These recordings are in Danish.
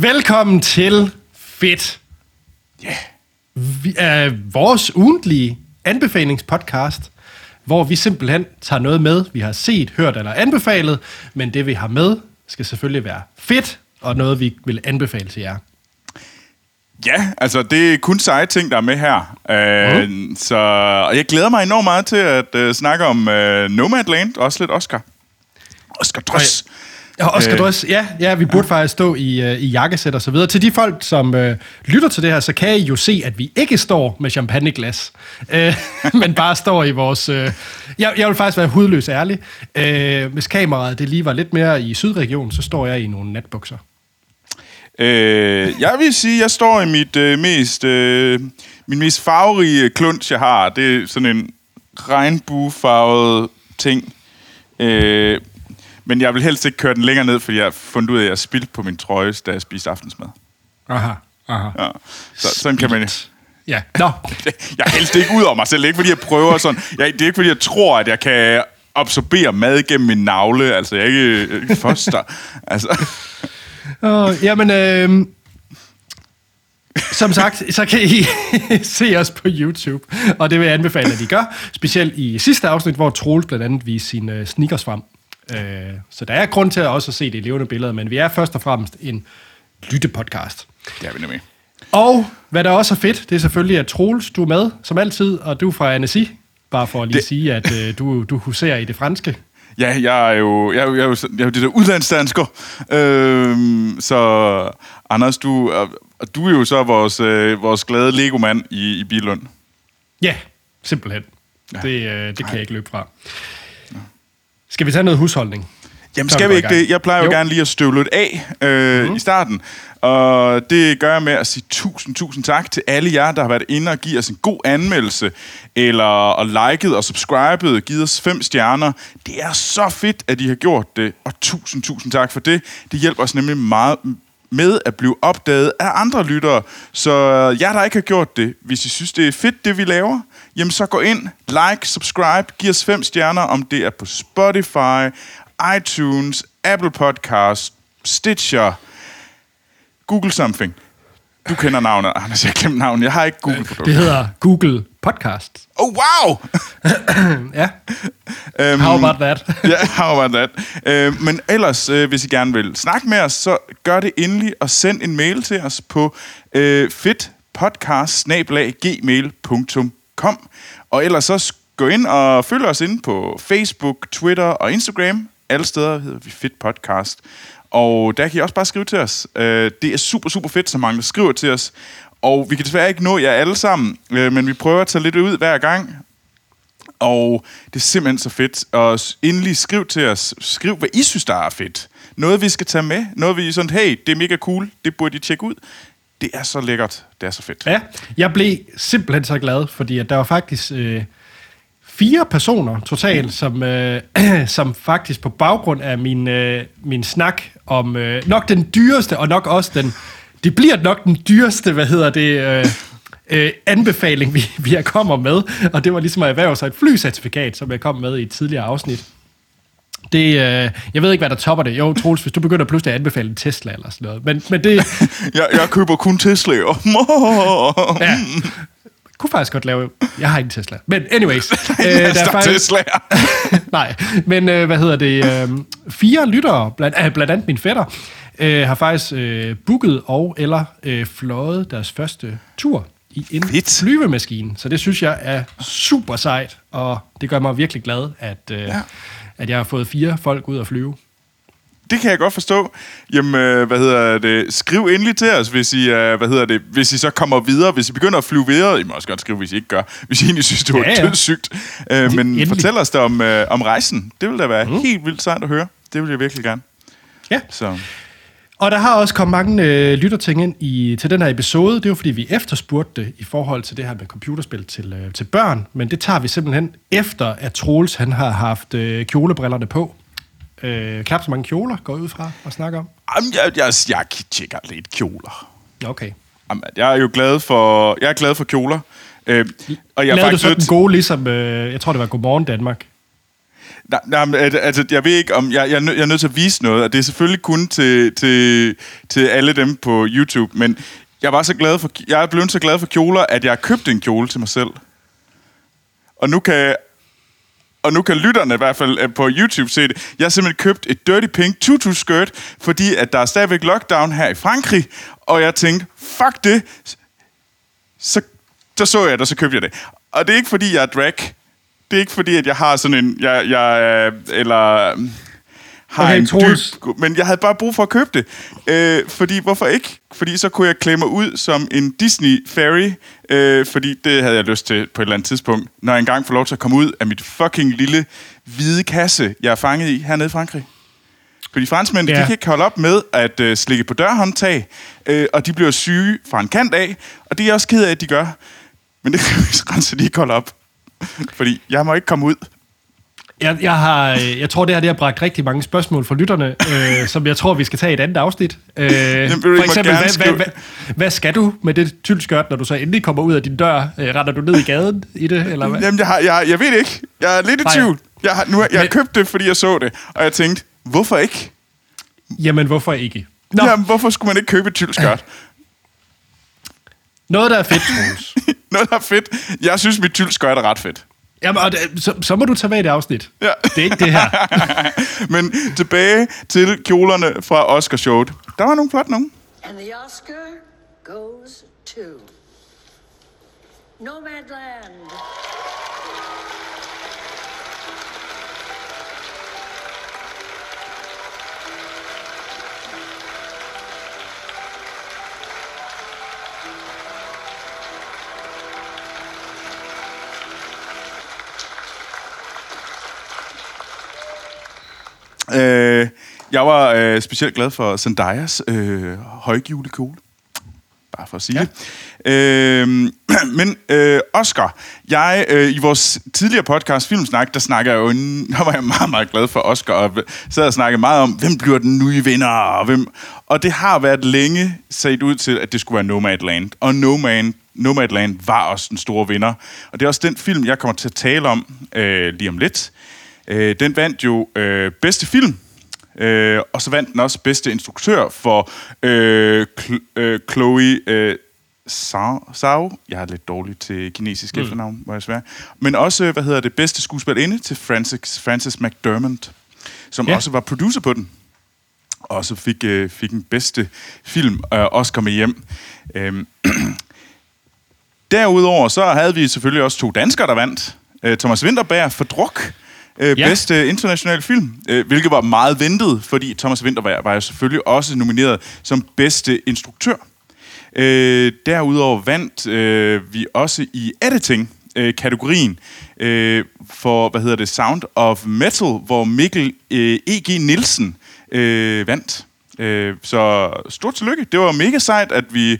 Velkommen til Fedt. Ja. Vi er vores ugentlige anbefalingspodcast, hvor vi simpelthen tager noget med, vi har set, hørt eller anbefalet, men det vi har med skal selvfølgelig være fedt, og noget vi vil anbefale til jer. Ja, altså det er kun seje ting, der er med her. Uh, mm. Så og jeg glæder mig enormt meget til at uh, snakke om uh, Nomadland, også lidt Oscar. Oscar Drøs. Ja, Oscar øh, Drøs, ja, ja, vi burde ja. faktisk stå i, uh, i jakkesæt og så videre. Til de folk, som uh, lytter til det her, så kan I jo se, at vi ikke står med champagneglas, uh, men bare står i vores... Uh, jeg, jeg vil faktisk være hudløs ærlig. Uh, hvis kameraet det lige var lidt mere i sydregionen, så står jeg i nogle natbukser. Øh, jeg vil sige, at jeg står i mit øh, mest, øh, min mest farverige kluns, jeg har. Det er sådan en regnbuefarvet ting. Øh, men jeg vil helst ikke køre den længere ned, fordi jeg har fundet ud af, at jeg spildt på min trøje, da jeg spiste aftensmad. Aha, aha. Ja. Så, sådan kan man... Ja, nå. Jeg er helst ikke ud over mig selv. Det er ikke, fordi jeg prøver sådan... Jeg, det er ikke, fordi jeg tror, at jeg kan absorbere mad gennem min navle. Altså, jeg er ikke øh, foster. altså... Oh, jamen, øh, som sagt, så kan I se os på YouTube, og det vil jeg anbefale, at I gør. Specielt i sidste afsnit, hvor Troels blandt andet viser sine sneakers frem. Øh, så der er grund til at også at se det i levende billeder, men vi er først og fremmest en lyttepodcast. Det er vi nemlig. Og hvad der også er fedt, det er selvfølgelig, at Troels, du er med, som altid, og du er fra Annecy. Bare for at lige det... sige, at øh, du, du huserer i det franske. Ja, jeg er jo, jeg er jo, jeg er jo, jeg er jo det der udlandsdansker. Øhm, så Anders, du, du er jo så vores, øh, vores glade legomand i, i Bilund. Ja, simpelthen. Ja. Det, øh, det kan jeg ikke løbe fra. Skal vi tage noget husholdning? Jamen skal vi ikke det? Jeg plejer jo, jo gerne lige at støvle lidt af øh, mm. i starten. Og det gør jeg med at sige tusind, tusind tak til alle jer, der har været inde og givet os en god anmeldelse, eller og liket og subscribet, givet os fem stjerner. Det er så fedt, at I har gjort det, og tusind, tusind tak for det. Det hjælper os nemlig meget med at blive opdaget af andre lyttere. Så jer, der ikke har gjort det, hvis I synes, det er fedt, det vi laver, jamen så gå ind, like, subscribe, giv os fem stjerner, om det er på Spotify, iTunes, Apple Podcast, Stitcher, Google something. Du kender navnet. Anders, jeg glemte navnet. Jeg har ikke Google produkter. Det hedder Google Podcast. Oh, wow! ja. Um, how about that? Ja, yeah, how about that? Uh, men ellers, uh, hvis I gerne vil snakke med os, så gør det endelig og send en mail til os på uh, fedtpodcast Og ellers så gå ind og følg os ind på Facebook, Twitter og Instagram. Alle steder hedder vi Fit Podcast. Og der kan I også bare skrive til os. Øh, det er super, super fedt, så mange der skriver til os. Og vi kan desværre ikke nå jer alle sammen, øh, men vi prøver at tage lidt ud hver gang. Og det er simpelthen så fedt. Og endelig skriv til os. Skriv, hvad I synes, der er fedt. Noget, vi skal tage med. Noget, vi er sådan, hey, det er mega cool. Det burde I tjekke ud. Det er så lækkert. Det er så fedt. Ja, jeg blev simpelthen så glad, fordi at der var faktisk... Øh fire personer totalt, som, øh, som faktisk på baggrund af min, øh, min snak om øh, nok den dyreste, og nok også den, det bliver nok den dyreste, hvad hedder det, øh, øh, anbefaling, vi, vi er kommer med, og det var ligesom at erhverve sig et flycertifikat, som jeg kom med i et tidligere afsnit. Det, øh, jeg ved ikke, hvad der topper det. Jo, Troels, hvis du begynder pludselig at anbefale en Tesla eller sådan noget. Men, men det... jeg, jeg køber kun Tesla. ja, kunne faktisk godt lave... Jeg har ikke en Tesla. Men anyways. øh, der er faktisk, Tesla. nej, men øh, hvad hedder det? Øh, fire lyttere, blandt, øh, blandt andet min fætter, øh, har faktisk øh, booket og eller øh, fløjet deres første tur i en Fedt. flyvemaskine. Så det synes jeg er super sejt, og det gør mig virkelig glad, at, øh, ja. at jeg har fået fire folk ud at flyve det kan jeg godt forstå. Jamen, øh, hvad hedder det? Skriv endelig til os, hvis I, øh, hvad hedder det, hvis I så kommer videre. Hvis I begynder at flyve videre, I må også godt skrive, hvis I ikke gør. Hvis I egentlig synes, det var ja, ja. dødssygt. Øh, men endelig. fortæl os da om, øh, om rejsen. Det vil da være mm. helt vildt sejt at høre. Det vil jeg virkelig gerne. Ja. Så. Og der har også kommet mange øh, lytterting ind i, til den her episode. Det er jo fordi, vi efterspurgte det i forhold til det her med computerspil til, øh, til børn. Men det tager vi simpelthen efter, at Troels han har haft øh, kjolebrillerne på øh, knap så mange kjoler, går ud fra og snakker om? Jamen, jeg, jeg, jeg tjekker lidt kjoler. Okay. Jamen, jeg er jo glad for, jeg er glad for kjoler. Øh, og jeg Lavede du så den gode, ligesom, øh, jeg tror det var Godmorgen Danmark? Nej, nej, men, altså, jeg ved ikke om... Jeg, jeg, er nø- jeg er nødt til at vise noget, og det er selvfølgelig kun til, til, til alle dem på YouTube, men jeg var så glad for... Jeg er blevet så glad for kjoler, at jeg har købt en kjole til mig selv. Og nu kan... Og nu kan lytterne i hvert fald øh, på YouTube se det. Jeg har simpelthen købt et Dirty Pink tutu skirt, fordi at der er stadigvæk lockdown her i Frankrig, og jeg tænkte, fuck det, så, så så jeg det, og så købte jeg det. Og det er ikke, fordi jeg er drag. Det er ikke, fordi at jeg har sådan en... Jeg, jeg, øh, eller øh, har Okay, en Troels. dyb... Men jeg havde bare brug for at købe det. Øh, fordi, hvorfor ikke? Fordi så kunne jeg klæde mig ud som en Disney fairy, øh, fordi det havde jeg lyst til på et eller andet tidspunkt, når jeg engang får lov til at komme ud af mit fucking lille hvide kasse, jeg er fanget i hernede i Frankrig. Fordi franskmændene, Ja. de kan ikke holde op med at øh, slikke på dørhåndtag, øh, og de bliver syge fra en kant af, og det er jeg også ked af, at de gør. Men det kan vi så de ikke holde op. Fordi jeg må ikke komme ud. Jeg, jeg, har, øh, jeg tror, det her det har bragt rigtig mange spørgsmål fra lytterne, øh, som jeg tror, vi skal tage i et andet afsnit. Øh, for eksempel, hvad, skrive- hvad, hvad, hvad skal du med det tyldskørt, når du så endelig kommer ud af din dør? Øh, render du ned i gaden i det, eller hvad? Jamen, jeg, har, jeg, jeg ved det ikke. Jeg er lidt i tvivl. Jeg har, nu, har- jeg har Men- købt det, fordi jeg så det, og jeg tænkte, hvorfor ikke? Jamen, hvorfor ikke? Nå, Jamen, hvorfor skulle man ikke købe et tyldskørt? noget, der er fedt, Troels. Noget, der er fedt. Jeg synes, mit tyldskørt er ret fedt. Jamen, og det, så, så må du tage med i det afsnit. Ja. Det er ikke det her. Men tilbage til kjolerne fra Oscar-showet. Der var nogle flotte nogen. And the Oscar goes to Nomadland. Øh, jeg var øh, specielt glad for Zendayas øh, højgivende. Bare for at sige ja. det. Øh, men øh, Oscar, jeg øh, i vores tidligere podcast, Filmsnak, der snakker jeg jo, der var jeg meget, meget glad for Oscar, og sad og snakkede meget om, hvem bliver den nye vinder, og, hvem, og det har været længe set ud til, at det skulle være Nomadland. Og Nomad, Nomadland var også den store vinder. Og det er også den film, jeg kommer til at tale om øh, lige om lidt. Øh, den vandt jo øh, bedste film, øh, og så vandt den også bedste instruktør for øh, Cl- øh, Chloe øh, Zhao. Zhao. Jeg er lidt dårlig til kinesisk mm. efternavn, må jeg svære. Men også, øh, hvad hedder det, bedste skuespillerinde til Francis, Francis McDermott, som Ja. også var producer på den. Og så fik, øh, fik en bedste film øh, Oscar med hjem. Øhm, Derudover så havde vi selvfølgelig også to danskere, der vandt. Øh, Thomas Winterberg for Druk, øh, Ja. bedste internationale film, øh, hvilket var meget ventet, fordi Thomas Winterberg var jo selvfølgelig også nomineret som bedste instruktør. Øh, derudover vandt øh, vi også i editing-kategorien øh, for, hvad hedder det, Sound of Metal, hvor Mikkel øh, E.G. Nielsen øh, vandt. Øh, så stort tillykke. Det var mega sejt, at vi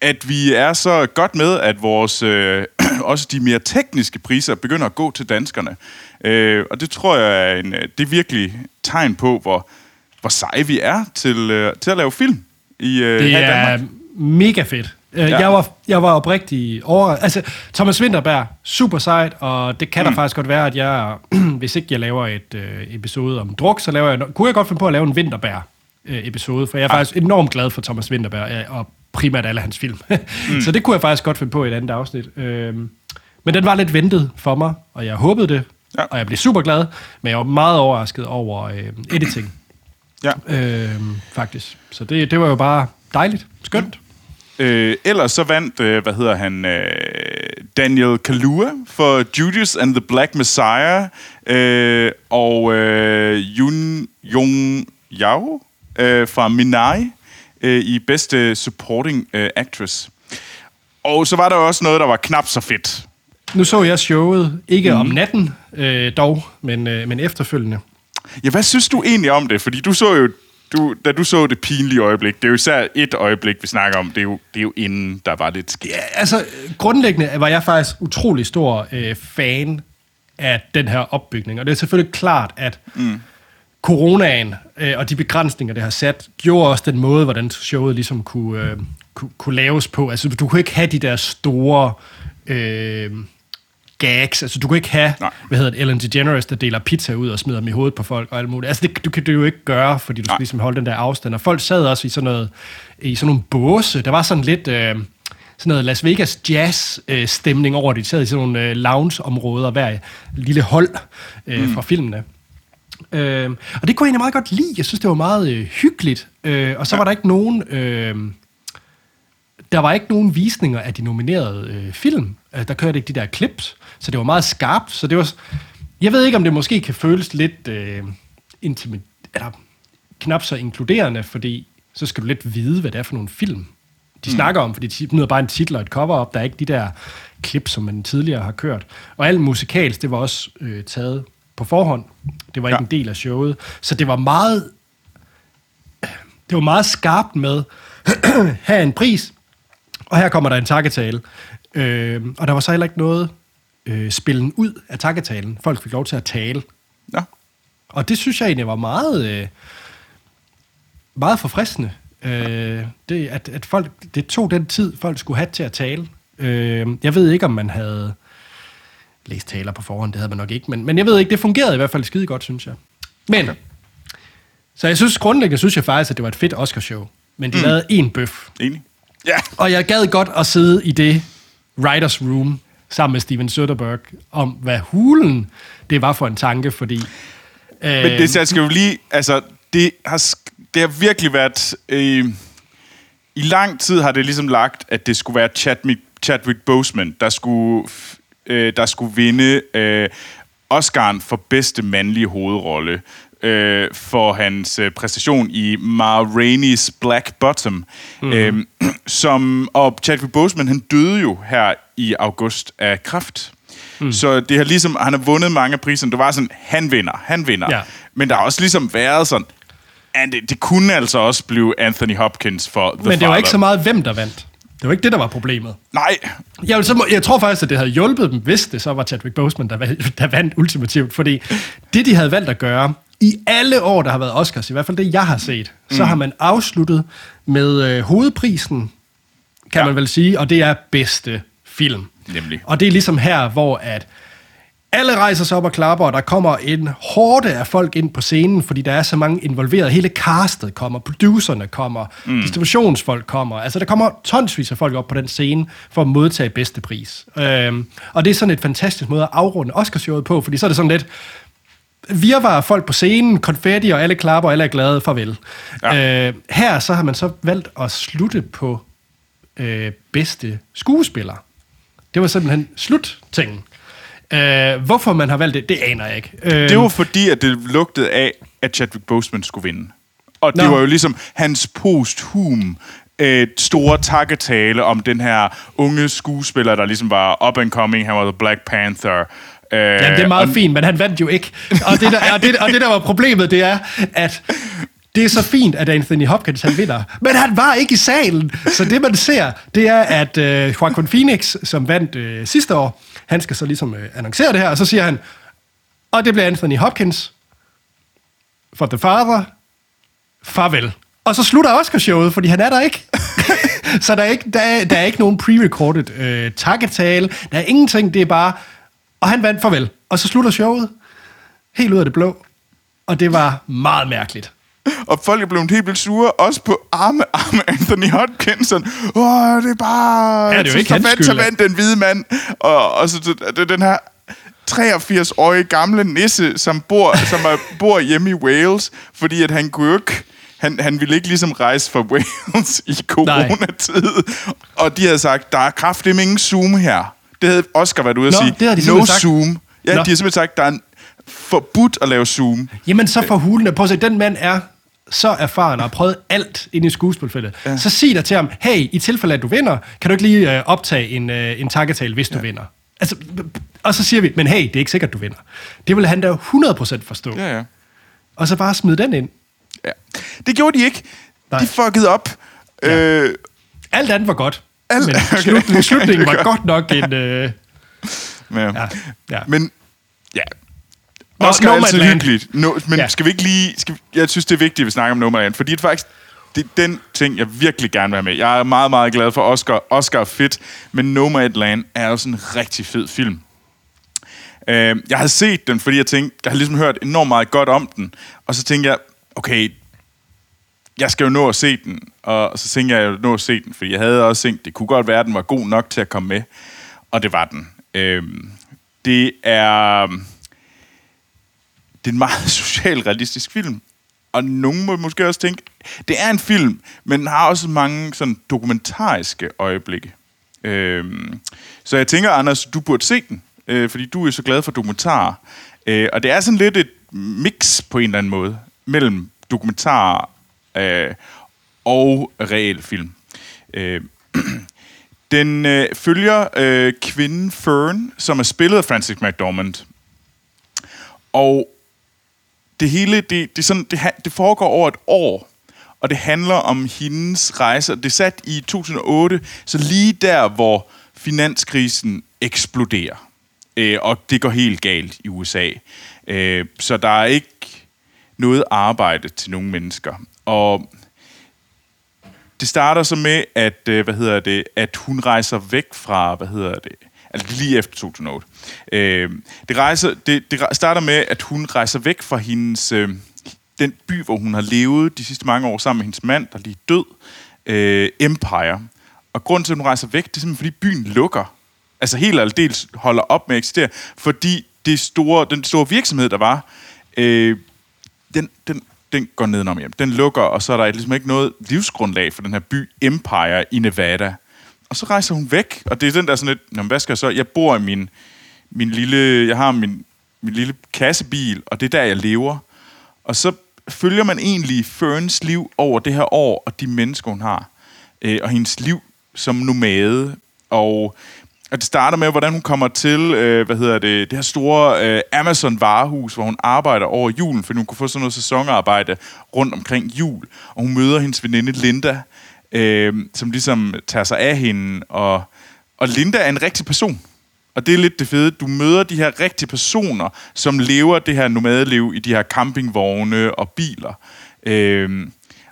at vi er så godt med, at vores øh, også de mere tekniske priser begynder at gå til danskerne. Øh, og det tror jeg er, en, øh, det er virkelig tegn på, hvor, hvor seje vi er til, øh, til at lave film i, øh, Det her i er Danmark. mega fedt. Ja. Ja. Jeg, var, jeg var oprigtig over... Altså, Thomas Winterberg, super sejt, og det kan mm. der faktisk godt være, at jeg, hvis ikke jeg laver et øh, episode om druk, så laver jeg, kunne jeg godt finde på at lave en Winterberg-episode, for jeg er faktisk enormt glad for Thomas Winterberg, øh, og primært alle hans film. mm. så det kunne jeg faktisk godt finde på i et andet afsnit. Øhm, men den var lidt ventet for mig, og jeg håbede det, ja. Og jeg blev super glad, men jeg var meget overrasket over øh, editing, Ja. øhm, faktisk. Så det, det var jo bare dejligt, skønt. Øh, ellers så vandt, øh, hvad hedder han, øh, Daniel Kaluuya for Judas and the Black Messiah, øh, og øh, Yun Jong Yao øh, fra Minari øh, i bedste supporting øh, actress. Og så var der også noget, der var knap så fedt. Nu så jeg showet, ikke mm. om natten øh, dog, men, øh, men efterfølgende. Ja, hvad synes du egentlig om det? Fordi du så jo, du, da du så det pinlige øjeblik, det er jo især et øjeblik, vi snakker om, det er jo, det er jo inden der var lidt skidt. Ja, altså, grundlæggende var jeg faktisk utrolig stor øh, fan af den her opbygning. Og det er selvfølgelig klart, at mm. Coronaen øh, og de begrænsninger, det har sat, gjorde også den måde, hvordan showet ligesom kunne, øh, kunne, kunne laves på. Altså, du kunne ikke have de der store... Øh, gags. Altså, du kan ikke have, Nej. hvad hedder det, Ellen DeGeneres, der deler pizza ud og smider dem i hovedet på folk og alt muligt. Altså, det, du kan det jo ikke gøre, fordi du skal Nej. ligesom holde den der afstand. Og folk sad også i sådan noget, i sådan nogle båse. Der var sådan lidt... Øh, sådan noget Las Vegas jazz-stemning over det. De sad i sådan nogle øh, lounge-områder, hver lille hold øh, mm. fra filmene. Øh, og det kunne jeg egentlig meget godt lide. Jeg synes, det var meget øh, hyggeligt. Øh, og så ja. var der ikke nogen... Øh, der var ikke nogen visninger af de nominerede øh, film. Øh, der kørte ikke de der clips, så det var meget skarpt. Så det var... Jeg ved ikke, om det måske kan føles lidt øh, intimid... eller knap så inkluderende, fordi så skal du lidt vide, hvad det er for nogle film, de mm. snakker om, fordi de smider bare en titel og et cover op. Der er ikke de der klip, som man tidligere har kørt. Og alt musikalsk, det var også øh, taget på forhånd. Det var ikke Ja. en del af showet. Så det var meget... Det var meget skarpt med, her er en pris, og her kommer der en takketale. Øh, og der var så heller ikke noget øh, spillen ud af takketalen. Folk fik lov til at tale. Ja. Og det synes jeg egentlig var meget, øh, meget forfriskende. Øh, det, at, at folk, det tog den tid, folk skulle have til at tale. Øh, jeg ved ikke, om man havde læst taler på forhånd, det havde man nok ikke, men, men jeg ved ikke, det fungerede i hvert fald skide godt, synes jeg. Men, okay. så jeg synes grundlæggende, synes jeg faktisk, at det var et fedt Oscarshow. Men de mm. lavede en bøf. Enig? Ja. Og jeg gad godt at sidde i det writers room sammen med Steven Soderbergh om, hvad hulen det var for en tanke, fordi... Øh, Men det jeg skal jo lige... Altså, det har, det har virkelig været... Øh, I lang tid har det ligesom lagt, at det skulle være Chadwick, Chadwick Boseman, der skulle, øh, der skulle vinde øh, Oscar'en for bedste mandlige hovedrolle øh, for hans øh, præstation i Ma Rainey's Black Bottom. Mm. Øh, som, og Chadwick Boseman, han døde jo her i august af kræft. Mm. Så det har ligesom, han har vundet mange af priserne. Det var sådan, han vinder, han vinder. Ja. Men der har også ligesom været sådan, at det, det kunne altså også blive Anthony Hopkins for The men det var Father. ikke så meget, hvem der vandt. Det var ikke det, der var problemet. Nej, Jeg, så, jeg tror faktisk, at det havde hjulpet dem, hvis det så var Chadwick Boseman, der, der vandt ultimativt. Fordi det, de havde valgt at gøre, i alle år, der har været Oscars, i hvert fald det, jeg har set, mm. så har man afsluttet med øh, hovedprisen, kan ja. man vel sige, og det er bedste film. Nemlig. Og det er ligesom her, hvor at alle rejser sig op og klapper, og der kommer en hårde af folk ind på scenen, fordi der er så mange involveret. Hele castet kommer, producerne kommer, mm. distributionsfolk kommer. Altså, der kommer tonsvis af folk op på den scene for at modtage bedste pris. Øhm, og det er sådan et fantastisk måde at afrunde Oscarshowet på, fordi så er det sådan lidt virvar folk på scenen, konfetti, og alle klapper, og alle er glade, farvel. Ja. Øh, her så har man så valgt at slutte på øh, bedste skuespiller. Det var simpelthen sluttingen. Øh, hvorfor man har valgt det, det aner jeg ikke. Øh, det var fordi, at det lugtede af, at Chadwick Boseman skulle vinde. Og det Nå. var jo ligesom hans posthum øh, store takketale om den her unge skuespiller, der ligesom var up and coming. Han var The Black Panther. Øh, Ja, det er meget og, fint, men han vandt jo ikke. Og det, der, og, det, og det, der var problemet, det er, at det er så fint, at Anthony Hopkins han vinder, men han var ikke i salen. Så det, man ser, det er, at øh, Joaquin Phoenix, som vandt øh, sidste år, han skal så ligesom øh, annoncere det her, og så siger han, og det bliver Anthony Hopkins for The Father, farvel. Og så slutter Oscar-showet, fordi han er der ikke. så der er ikke, der er, der er ikke nogen pre-recorded øh, takketale. Der er ingenting, det er bare... Og han vandt farvel. Og så slutter showet helt ud af det blå. Og det var meget mærkeligt og folk er blevet helt vildt sure, også på arme, arme Anthony Hopkins. Sådan, Åh, det er bare... Ja, det er jo ikke hans skyld, vandt den hvide mand. Og, og så det, det, den her 83-årige gamle nisse, som bor, som er, bor hjemme i Wales, fordi at han kunne ikke... Han, han ville ikke ligesom rejse fra Wales i coronatid. Og de havde sagt, der er kraftigt ingen Zoom her. Det havde Oscar været ude at Nå, sige. det havde de no sagt. Zoom. Ja, Nå. de har simpelthen sagt, der er forbudt at lave Zoom. Jamen så for hulene. At se, den mand er så erfaren og har prøvet alt ind i skuespilfeltet. Ja. Så sig der til ham, hey, i tilfælde at du vinder, kan du ikke lige øh, optage en, øh, en takketale, hvis ja. du vinder. Altså, og så siger vi, men hey, det er ikke sikkert, du vinder. Det vil han da 100% forstå. Ja, ja. Og så bare smide den ind. Ja. Det gjorde de ikke. Nej. De fuckede op. Ja. Øh, Alt andet var godt. Alt- men okay. slutningen, slutningen var godt nok en... Øh, ja. ja, ja. Men, ja. Nå, Oscar er altid hyggeligt. No, men Ja. ja. skal vi ikke lige... Skal, vi- jeg synes, det er vigtigt, at vi snakker om Nomadland, fordi det er faktisk det er den ting, jeg virkelig gerne vil have med. Jeg er meget, meget glad for Oscar. Oscar er fedt, men Nomadland er også en rigtig fed film. Øh, jeg havde set den, fordi jeg tænkte, jeg havde ligesom hørt enormt meget godt om den, og så tænkte jeg, okay, jeg skal jo nå at se den, og så tænkte jeg, jeg nå at se den, fordi jeg havde også tænkt, det kunne godt være, at den var god nok til at komme med, og det var den. Øh, det er det er en meget socialrealistisk film. Og nogen må måske også tænke, det er en film, men den har også mange sådan dokumentariske øjeblikke. Øhm, så jeg tænker, Anders, du burde se den, øh, fordi du er så glad for dokumentarer. Øh, og det er sådan lidt et mix på en eller anden måde mellem dokumentar øh, og reel film. Øh, den øh, følger øh, kvinden Fern, som er spillet af Francis McDormand. Og det hele, det, det, sådan, det, det foregår over et år, og det handler om hendes rejse. Det er sat i 2008, så lige der, hvor finanskrisen eksploderer, øh, og det går helt galt i USA. Øh, så der er ikke noget arbejde til nogle mennesker. Og det starter så med, at, øh, hvad hedder det, at hun rejser væk fra, hvad hedder det, altså lige efter 2008. Øh, det, rejser, det, det starter med, at hun rejser væk fra hendes, øh, den by, hvor hun har levet de sidste mange år sammen med hendes mand, der lige død, øh, Empire. Og grunden til, at hun rejser væk, det er simpelthen, fordi byen lukker. Altså helt aldeles holder op med at eksistere, fordi det store, den store virksomhed, der var, øh, den, den, den går nedenom hjem. Den lukker, og så er der ligesom ikke noget livsgrundlag for den her by Empire i Nevada. Og så rejser hun væk, og det er den der sådan lidt, hvad skal jeg så? Jeg bor i min, min lille, jeg har min, min lille kassebil, og det er der, jeg lever. Og så følger man egentlig Ferns liv over det her år, og de mennesker, hun har. Øh, og hendes liv som nomade. Og, og det starter med, hvordan hun kommer til, øh, hvad hedder det, det her store øh, Amazon-varehus, hvor hun arbejder over julen, fordi hun kunne få sådan noget sæsonarbejde rundt omkring jul. Og hun møder hendes veninde Linda, øh, som ligesom tager sig af hende. Og, og Linda er en rigtig person. Og det er lidt det fede. Du møder de her rigtige personer, som lever det her nomadeliv i de her campingvogne og biler. Øh,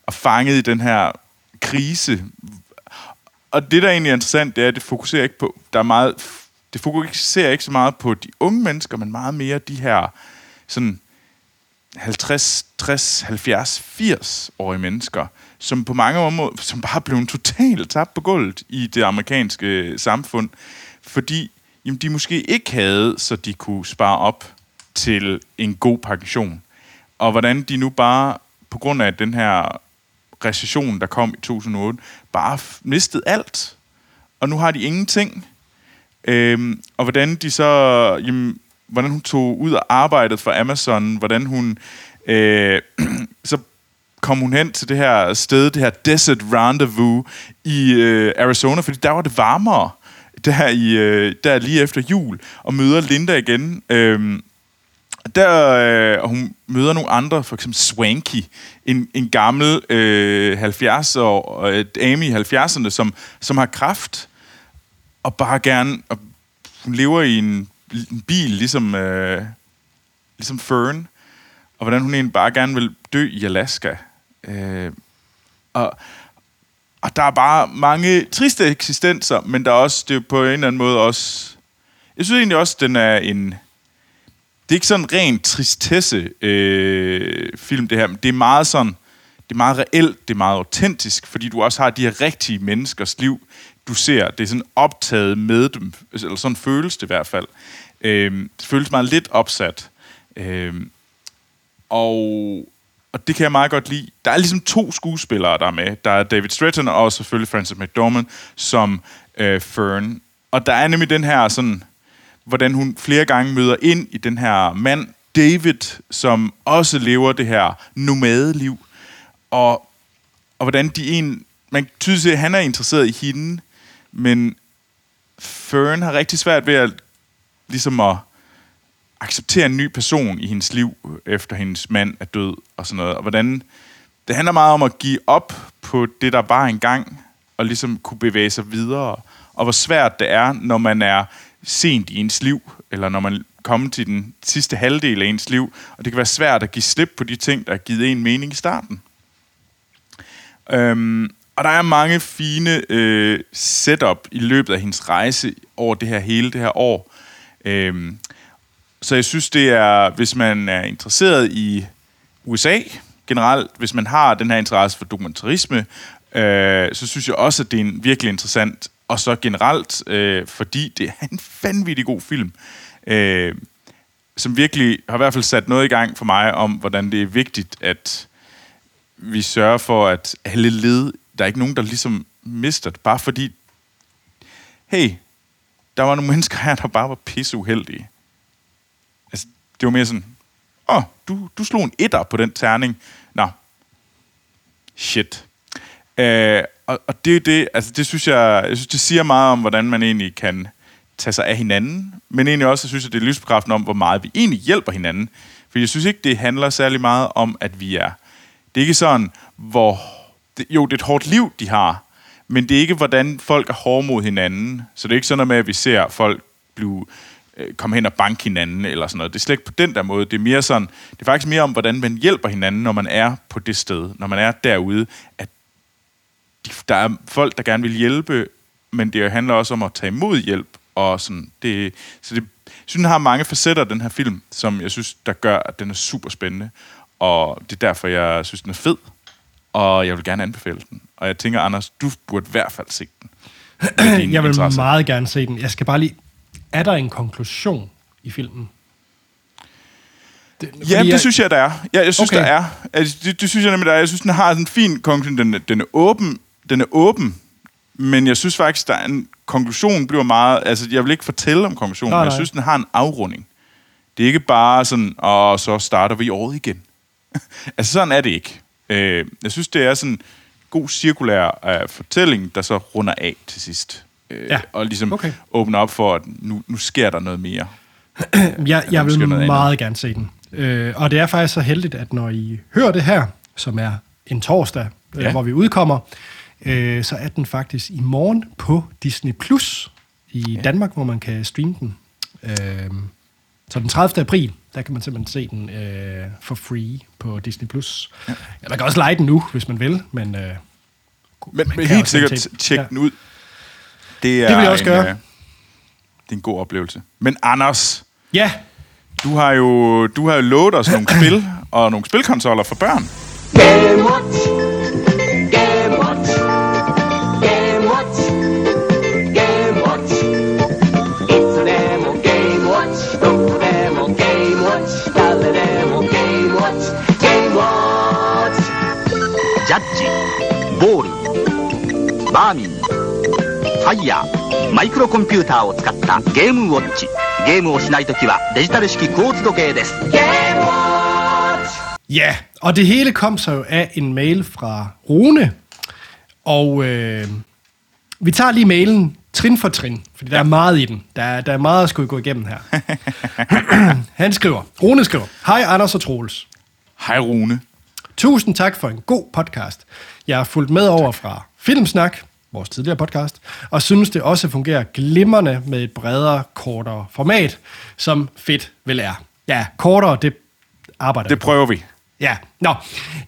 og fanget i den her krise. Og det, der egentlig er interessant, det er, at det fokuserer ikke på... Der er meget, det fokuserer ikke så meget på de unge mennesker, men meget mere de her sådan 50, 60, 70, 80-årige mennesker, som på mange områder, som bare blev totalt tabt på gulvet i det amerikanske øh, samfund, fordi jamen, de måske ikke havde, så de kunne spare op til en god pension. Og hvordan de nu bare, på grund af den her recession, der kom i 2008, bare mistede alt. Og nu har de ingenting. Øhm, og hvordan de så, jamen, hvordan hun tog ud og arbejdede for Amazon, hvordan hun øh, så kom hun hen til det her sted, det her Desert Rendezvous i øh, Arizona, fordi der var det varmere der, i, øh, der lige efter jul, og møder Linda igen. Øh, der, øh, hun møder nogle andre, for eksempel Swanky, en, en gammel øh, 70 år øh, dame i 70'erne, som, som har kraft, og bare gerne, og hun lever i en, en bil, ligesom, øh, ligesom Fern, og hvordan hun egentlig bare gerne vil dø i Alaska. Øh, og, og der er bare mange triste eksistenser, men der er også, det er på en eller anden måde også... Jeg synes egentlig også, den er en... Det er ikke sådan en ren tristesse øh, film, det her, men det er meget sådan... Det er meget reelt, det er meget autentisk, fordi du også har de her rigtige menneskers liv, du ser. Det er sådan optaget med dem, eller sådan føles det i hvert fald. Øh, det føles meget lidt opsat. Øh, og og det kan jeg meget godt lide. Der er ligesom to skuespillere, der er med. Der er David Stratton og selvfølgelig Francis McDormand som øh, Fern. Og der er nemlig den her sådan, hvordan hun flere gange møder ind i den her mand, David, som også lever det her nomadeliv. Og, og hvordan de en... Man tydeligt at han er interesseret i hende, men Fern har rigtig svært ved at ligesom at acceptere en ny person i hendes liv, øh, efter hendes mand er død og sådan noget. Og hvordan... Det handler meget om at give op på det, der var engang, og ligesom kunne bevæge sig videre. Og hvor svært det er, når man er sent i ens liv, eller når man kommer til den sidste halvdel af ens liv. Og det kan være svært at give slip på de ting, der har givet en mening i starten. Øhm, og der er mange fine øh, setup i løbet af hendes rejse over det her hele det her år. Øhm, så jeg synes, det er, hvis man er interesseret i USA generelt, hvis man har den her interesse for dokumentarisme, øh, så synes jeg også, at det er en virkelig interessant, og så generelt, øh, fordi det er en vanvittig god film, øh, som virkelig har i hvert fald sat noget i gang for mig om, hvordan det er vigtigt, at vi sørger for, at alle led, der er ikke nogen, der ligesom mister det, bare fordi, hey, der var nogle mennesker her, der bare var pisseuheldige det var mere sådan, åh, oh, du, du slog en etter på den terning. Nå, shit. Øh, og, og det er det, altså det synes jeg, jeg synes, det siger meget om, hvordan man egentlig kan tage sig af hinanden, men egentlig også, jeg synes jeg, det er livsbekræftende om, hvor meget vi egentlig hjælper hinanden. For jeg synes ikke, det handler særlig meget om, at vi er... Det er ikke sådan, hvor... Det, jo, det er et hårdt liv, de har, men det er ikke, hvordan folk er hårde mod hinanden. Så det er ikke sådan noget med, at vi ser folk blive, øh, komme hen og banke hinanden, eller sådan noget. Det er slet ikke på den der måde. Det er mere sådan, det er faktisk mere om, hvordan man hjælper hinanden, når man er på det sted, når man er derude, at de, der er folk, der gerne vil hjælpe, men det handler også om at tage imod hjælp, og sådan, det, så det, jeg synes, den har mange facetter, den her film, som jeg synes, der gør, at den er super spændende, og det er derfor, jeg synes, den er fed, og jeg vil gerne anbefale den. Og jeg tænker, Anders, du burde i hvert fald se den. Jeg vil interesser. meget gerne se den. Jeg skal bare lige... Er der en konklusion i filmen? Det, Ja, det synes jeg, der er. Ja, jeg synes, Okay. der er. Altså, det, det synes jeg nemlig, der er. Jeg synes, den har en fin konklusion. Den, er- den er åben, den er åben, men jeg synes faktisk, der er en konklusion bliver meget... Altså, jeg vil ikke fortælle om konklusionen, Nej, men jeg nej. synes, den har en afrunding. Det er ikke bare sådan, og så starter vi året igen. altså, sådan er det ikke. Øh, jeg synes, det er sådan en god cirkulær øh, fortælling, der så runder af til sidst. Øh, Ja, Og ligesom okay. åbner op for, at nu, nu sker der noget mere. Jeg, jeg vil meget gerne se den. Øh, og det er faktisk så heldigt, at når I hører det her, som er en torsdag, øh, Ja. hvor vi udkommer, øh, så er den faktisk i morgen på Disney Plus i ja. Danmark, hvor man kan streame den. Øh, så den 30. april, der kan man simpelthen se den øh, for free på Disney Plus. Ja. Ja, man kan også lege den nu, hvis man vil, men... Øh, Men, men helt sikkert tjek ja. den ud. Det, er Det vil jeg også en, gøre. øh, det er en god oplevelse. Men Anders, Ja, du har jo, du har jo lovet os nogle spil og nogle spilkonsoller for børn. Game Watch. Game Watch. Game Watch. Game Watch. いつでも Game Watch。どこでも Game Watch。誰でも Game Watch。Game Watch。ジャッジボールバーミン ファイヤーマイクロコンピューターを使ったゲームウォッチゲームをしないときはデジタル式クォーツ時計です Game Watch. Ja, og det hele kom så jo af en mail fra Rune. Og øh, vi tager lige mailen trin for trin, fordi der er meget i den. Der er, der er meget at skulle gå igennem her. Han skriver, Rune skriver, Hej Anders og Troels. Hej Rune. Tusind tak for en god podcast. Jeg har fulgt med over fra Filmsnak, vores tidligere podcast, og synes det også fungerer glimrende med et bredere, kortere format, som fedt vel er. Ja, kortere, det arbejder Det prøver vi. Ja, nå.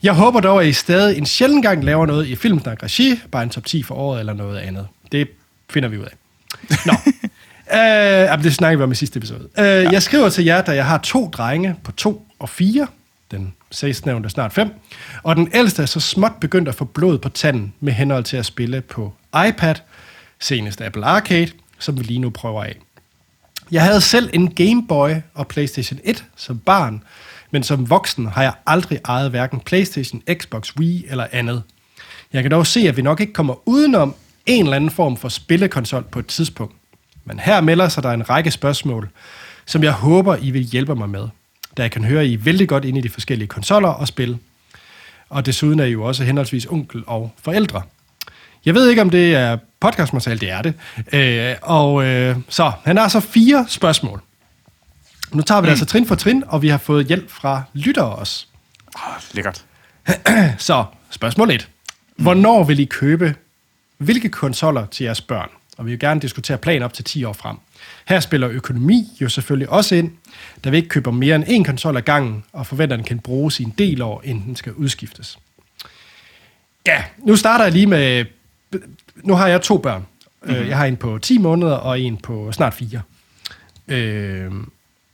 Jeg håber dog, at I stadig en sjældent gang laver noget i Filmsnak Regi, bare en top 10 for året eller noget andet. Det finder vi ud af. Nå. øh, det snakker vi om i sidste episode. Øh, ja. Jeg skriver til jer, da jeg har to drenge på 2 og 4. Den sidstnævnte snart 5. Og den ældste er så småt begyndt at få blod på tanden med henhold til at spille på iPad, senest Apple Arcade, som vi lige nu prøver af. Jeg havde selv en Game Boy og PlayStation 1 som barn, men som voksen har jeg aldrig ejet hverken PlayStation, Xbox, Wii eller andet. Jeg kan dog se, at vi nok ikke kommer udenom en eller anden form for spillekonsol på et tidspunkt. Men her melder sig der en række spørgsmål, som jeg håber, I vil hjælpe mig med, jeg kan høre, I vældig godt inde i de forskellige konsoller og spil. Og desuden er I jo også henholdsvis onkel og forældre. Jeg ved ikke, om det er podcastmateriale, det er det. Øh, og øh, så, han har så fire spørgsmål. Nu tager vi det altså trin for trin, og vi har fået hjælp fra lyttere også. Oh, lækkert. Så, spørgsmål 1. Hvornår vil I købe hvilke konsoller til jeres børn? Og vi vil gerne diskutere plan op til 10 år frem. Her spiller økonomi jo selvfølgelig også ind, da vi ikke køber mere end én konsol ad gangen, og forventer, at den kan bruges i en del år, inden den skal udskiftes. Ja, nu starter jeg lige med... Nu har jeg to børn. Mm-hmm. Jeg har en på 10 måneder, og en på snart 4. Øh,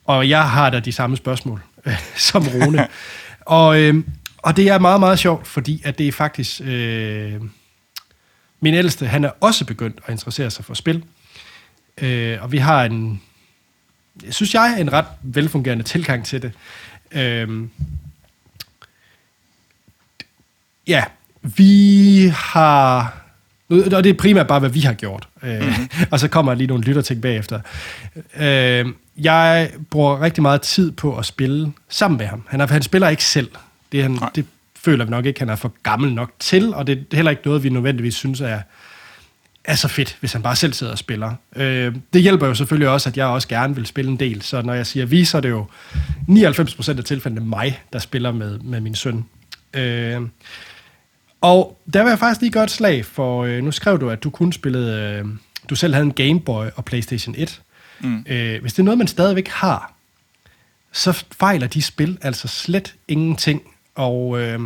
Og jeg har da de samme spørgsmål som Rune. og, øh, og det er meget, meget sjovt, fordi at det er faktisk... Øh, min ældste, han er også begyndt at interessere sig for spil. Øh, og vi har en, synes jeg, en ret velfungerende tilgang til det. Øh, ja, vi har... Og det er primært bare, hvad vi har gjort. Mm-hmm. og så kommer lige nogle lytterting bagefter. Øh, jeg bruger rigtig meget tid på at spille sammen med ham. Han, er, han spiller ikke selv. Det, han, det føler vi nok ikke, han er for gammel nok til, og det er heller ikke noget, vi nødvendigvis synes er, er så fedt, hvis han bare selv sidder og spiller. Øh, det hjælper jo selvfølgelig også, at jeg også gerne vil spille en del, så når jeg siger vi, så er det jo 99% af tilfældene mig, der spiller med, med min søn. Øh, og der vil jeg faktisk lige gøre et slag, for øh, nu skrev du, at du kun spillede, øh, du selv havde en Game Boy og PlayStation 1. Mm. Øh, hvis det er noget, man stadigvæk har, så fejler de spil altså slet ingenting. Og øh,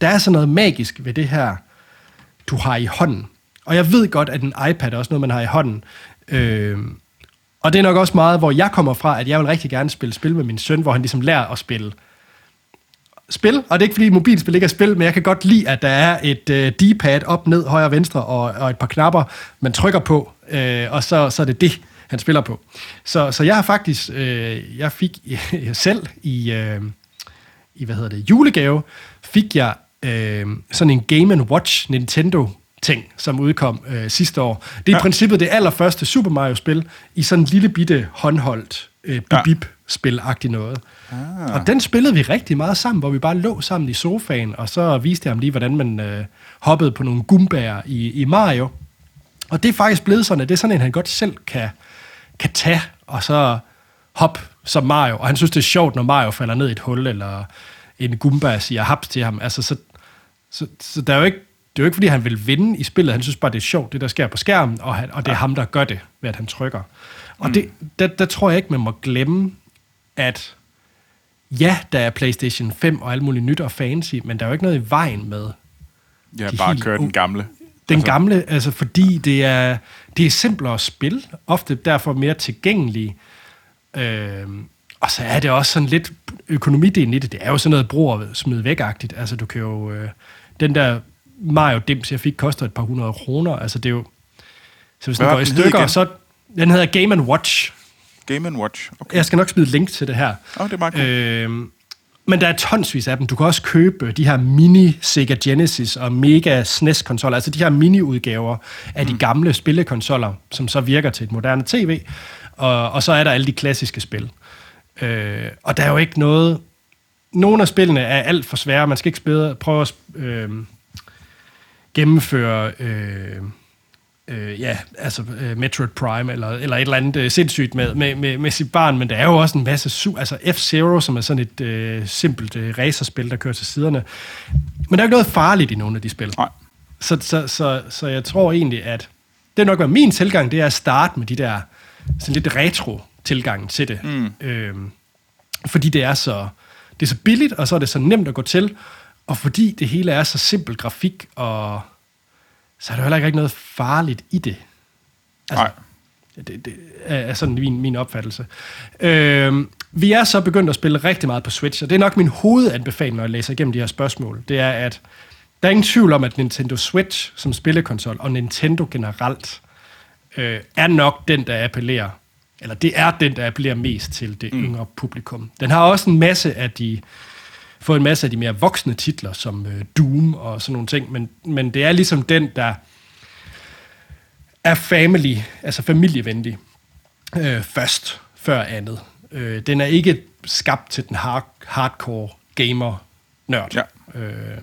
der er sådan noget magisk ved det her, du har i hånden. Og jeg ved godt, at en iPad er også noget, man har i hånden. Øh, og det er nok også meget, hvor jeg kommer fra, at jeg vil rigtig gerne spille spil med min søn, hvor han ligesom lærer at spille spil, og det er ikke fordi mobilspil ikke er spil, men jeg kan godt lide, at der er et øh, D-pad op, ned, højre venstre, og, og et par knapper, man trykker på, øh, og så, så er det det, han spiller på. Så, så jeg har faktisk, øh, jeg fik jeg selv i, øh, i, hvad hedder det, julegave, fik jeg øh, sådan en Game Watch Nintendo ting, som udkom øh, sidste år. Det er ja. i princippet det allerførste Super Mario-spil i sådan en lille bitte håndholdt øh, bip-spil-agtigt noget. Ah. Og den spillede vi rigtig meget sammen, hvor vi bare lå sammen i sofaen, og så viste jeg ham lige, hvordan man øh, hoppede på nogle gumbær i, i Mario. Og det er faktisk blevet sådan, at det er sådan en, han godt selv kan, kan tage, og så hoppe som Mario. Og han synes, det er sjovt, når Mario falder ned i et hul, eller en Goomba siger haps til ham. Altså, så, så, så der er jo ikke, det er jo ikke, fordi han vil vinde i spillet. Han synes bare, det er sjovt, det der sker på skærmen, og, han, og det er ham, der gør det, ved at han trykker. Og mm. det, der, der tror jeg ikke, man må glemme, at ja, der er PlayStation 5 og alt muligt nyt og fancy, men der er jo ikke noget i vejen med Ja, bare køre den gamle. Den altså. gamle, altså fordi det er, det er simplere at spille, ofte derfor mere tilgængelig. Øh, og så er det også sådan lidt økonomidelen i det. Det er jo sådan noget brug og smid væk-agtigt. Altså du kan jo... Øh, den der Mario Dims, jeg fik, koster et par hundrede kroner. Altså det er jo... Så hvis den Hvad går i stykker, så... Den hedder Game Watch. Game Watch. Okay. Jeg skal nok smide et link til det her. Åh, det er meget. Øhm, men der er tonsvis af dem. Du kan også købe de her mini Sega Genesis og Mega SNES-konsoller, altså de her mini-udgaver af de gamle spillekonsoller, som så virker til et moderne tv. Og, og så er der alle de klassiske spil. Øh, og der er jo ikke noget... Nogle af spillene er alt for svære. Man skal ikke spille, prøve at øh, gennemføre... Øh, øh, ja, altså øh, Metroid Prime eller, eller et eller andet øh, sindssygt med, med, med, med sit barn, men der er jo også en masse su- altså F-Zero, som er sådan et øh, simpelt øh, racerspil, der kører til siderne. Men der er jo ikke noget farligt i nogle af de spil. Nej. Så, så, så, så jeg tror egentlig, at det nok være min tilgang, det er at starte med de der sådan lidt retro tilgang til det. Mm. Øhm, fordi det er så det er så billigt, og så er det så nemt at gå til, og fordi det hele er så simpel grafik, og så er der heller ikke noget farligt i det. Altså, Nej. Det, det er sådan min, min opfattelse. Øhm, vi er så begyndt at spille rigtig meget på Switch, og det er nok min hovedanbefaling, når jeg læser igennem de her spørgsmål. Det er, at der er ingen tvivl om, at Nintendo Switch som spillekonsol, og Nintendo generelt, øh, er nok den, der appellerer, eller det er den, der appellerer mest til det mm. yngre publikum. Den har også en masse af de, fået en masse af de mere voksne titler, som øh, Doom og sådan nogle ting, men, men det er ligesom den, der er family, altså familievenlig øh, først, før andet. Øh, den er ikke skabt til den hard, hardcore gamer-nørd. Ja. Øh,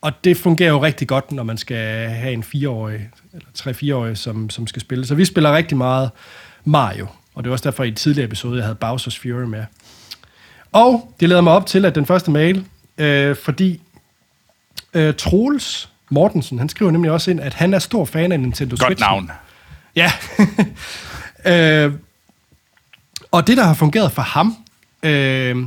og det fungerer jo rigtig godt, når man skal have en fireårig, eller tre-fireårig, som, som skal spille. Så vi spiller rigtig meget Mario, og det var også derfor i en tidligere episode, jeg havde Bowser's Fury med. Og det leder mig op til, at den første mail, øh, fordi øh, Troels Mortensen, han skriver nemlig også ind, at han er stor fan af Nintendo Godt Switch. navn. Ja. øh, og det, der har fungeret for ham, øh,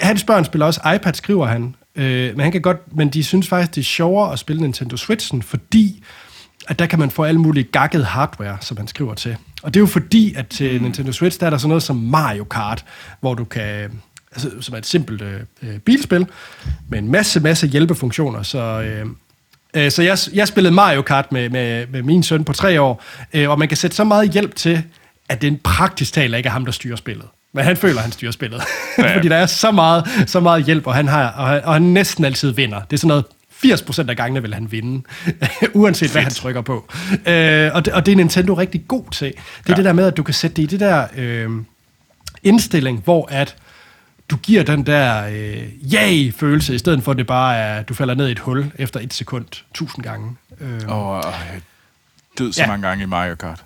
hans børn spiller også iPad, skriver han. Øh, men, han kan godt, men de synes faktisk, det er sjovere at spille Nintendo Switchen, fordi at der kan man få alle mulige gakkede hardware, som han skriver til. Og det er jo fordi, at til mm. Nintendo Switch, der er der sådan noget som Mario Kart, hvor du kan, altså, som er et simpelt øh, øh, bilspil, med en masse, masse hjælpefunktioner, så... Øh, øh, så jeg, jeg spillede Mario Kart med, med, med min søn på tre år, øh, og man kan sætte så meget hjælp til, at det er en praktisk tale ikke er ham, der styrer spillet. Men han føler, at han styrer spillet. Ja. Fordi der er så meget, så meget hjælp, og han, har, og, han, og han næsten altid vinder. Det er sådan noget 80% af gangene vil han vinde, uanset hvad han trykker på. Øh, og, det, og det er Nintendo rigtig god til. Det er ja. det der med, at du kan sætte det i det der øh, indstilling, hvor at du giver den der øh, yay-følelse, i stedet for at det bare er, at du falder ned i et hul efter et sekund tusind gange. Øh, Og øh, død så Ja. mange gange i Mario Kart.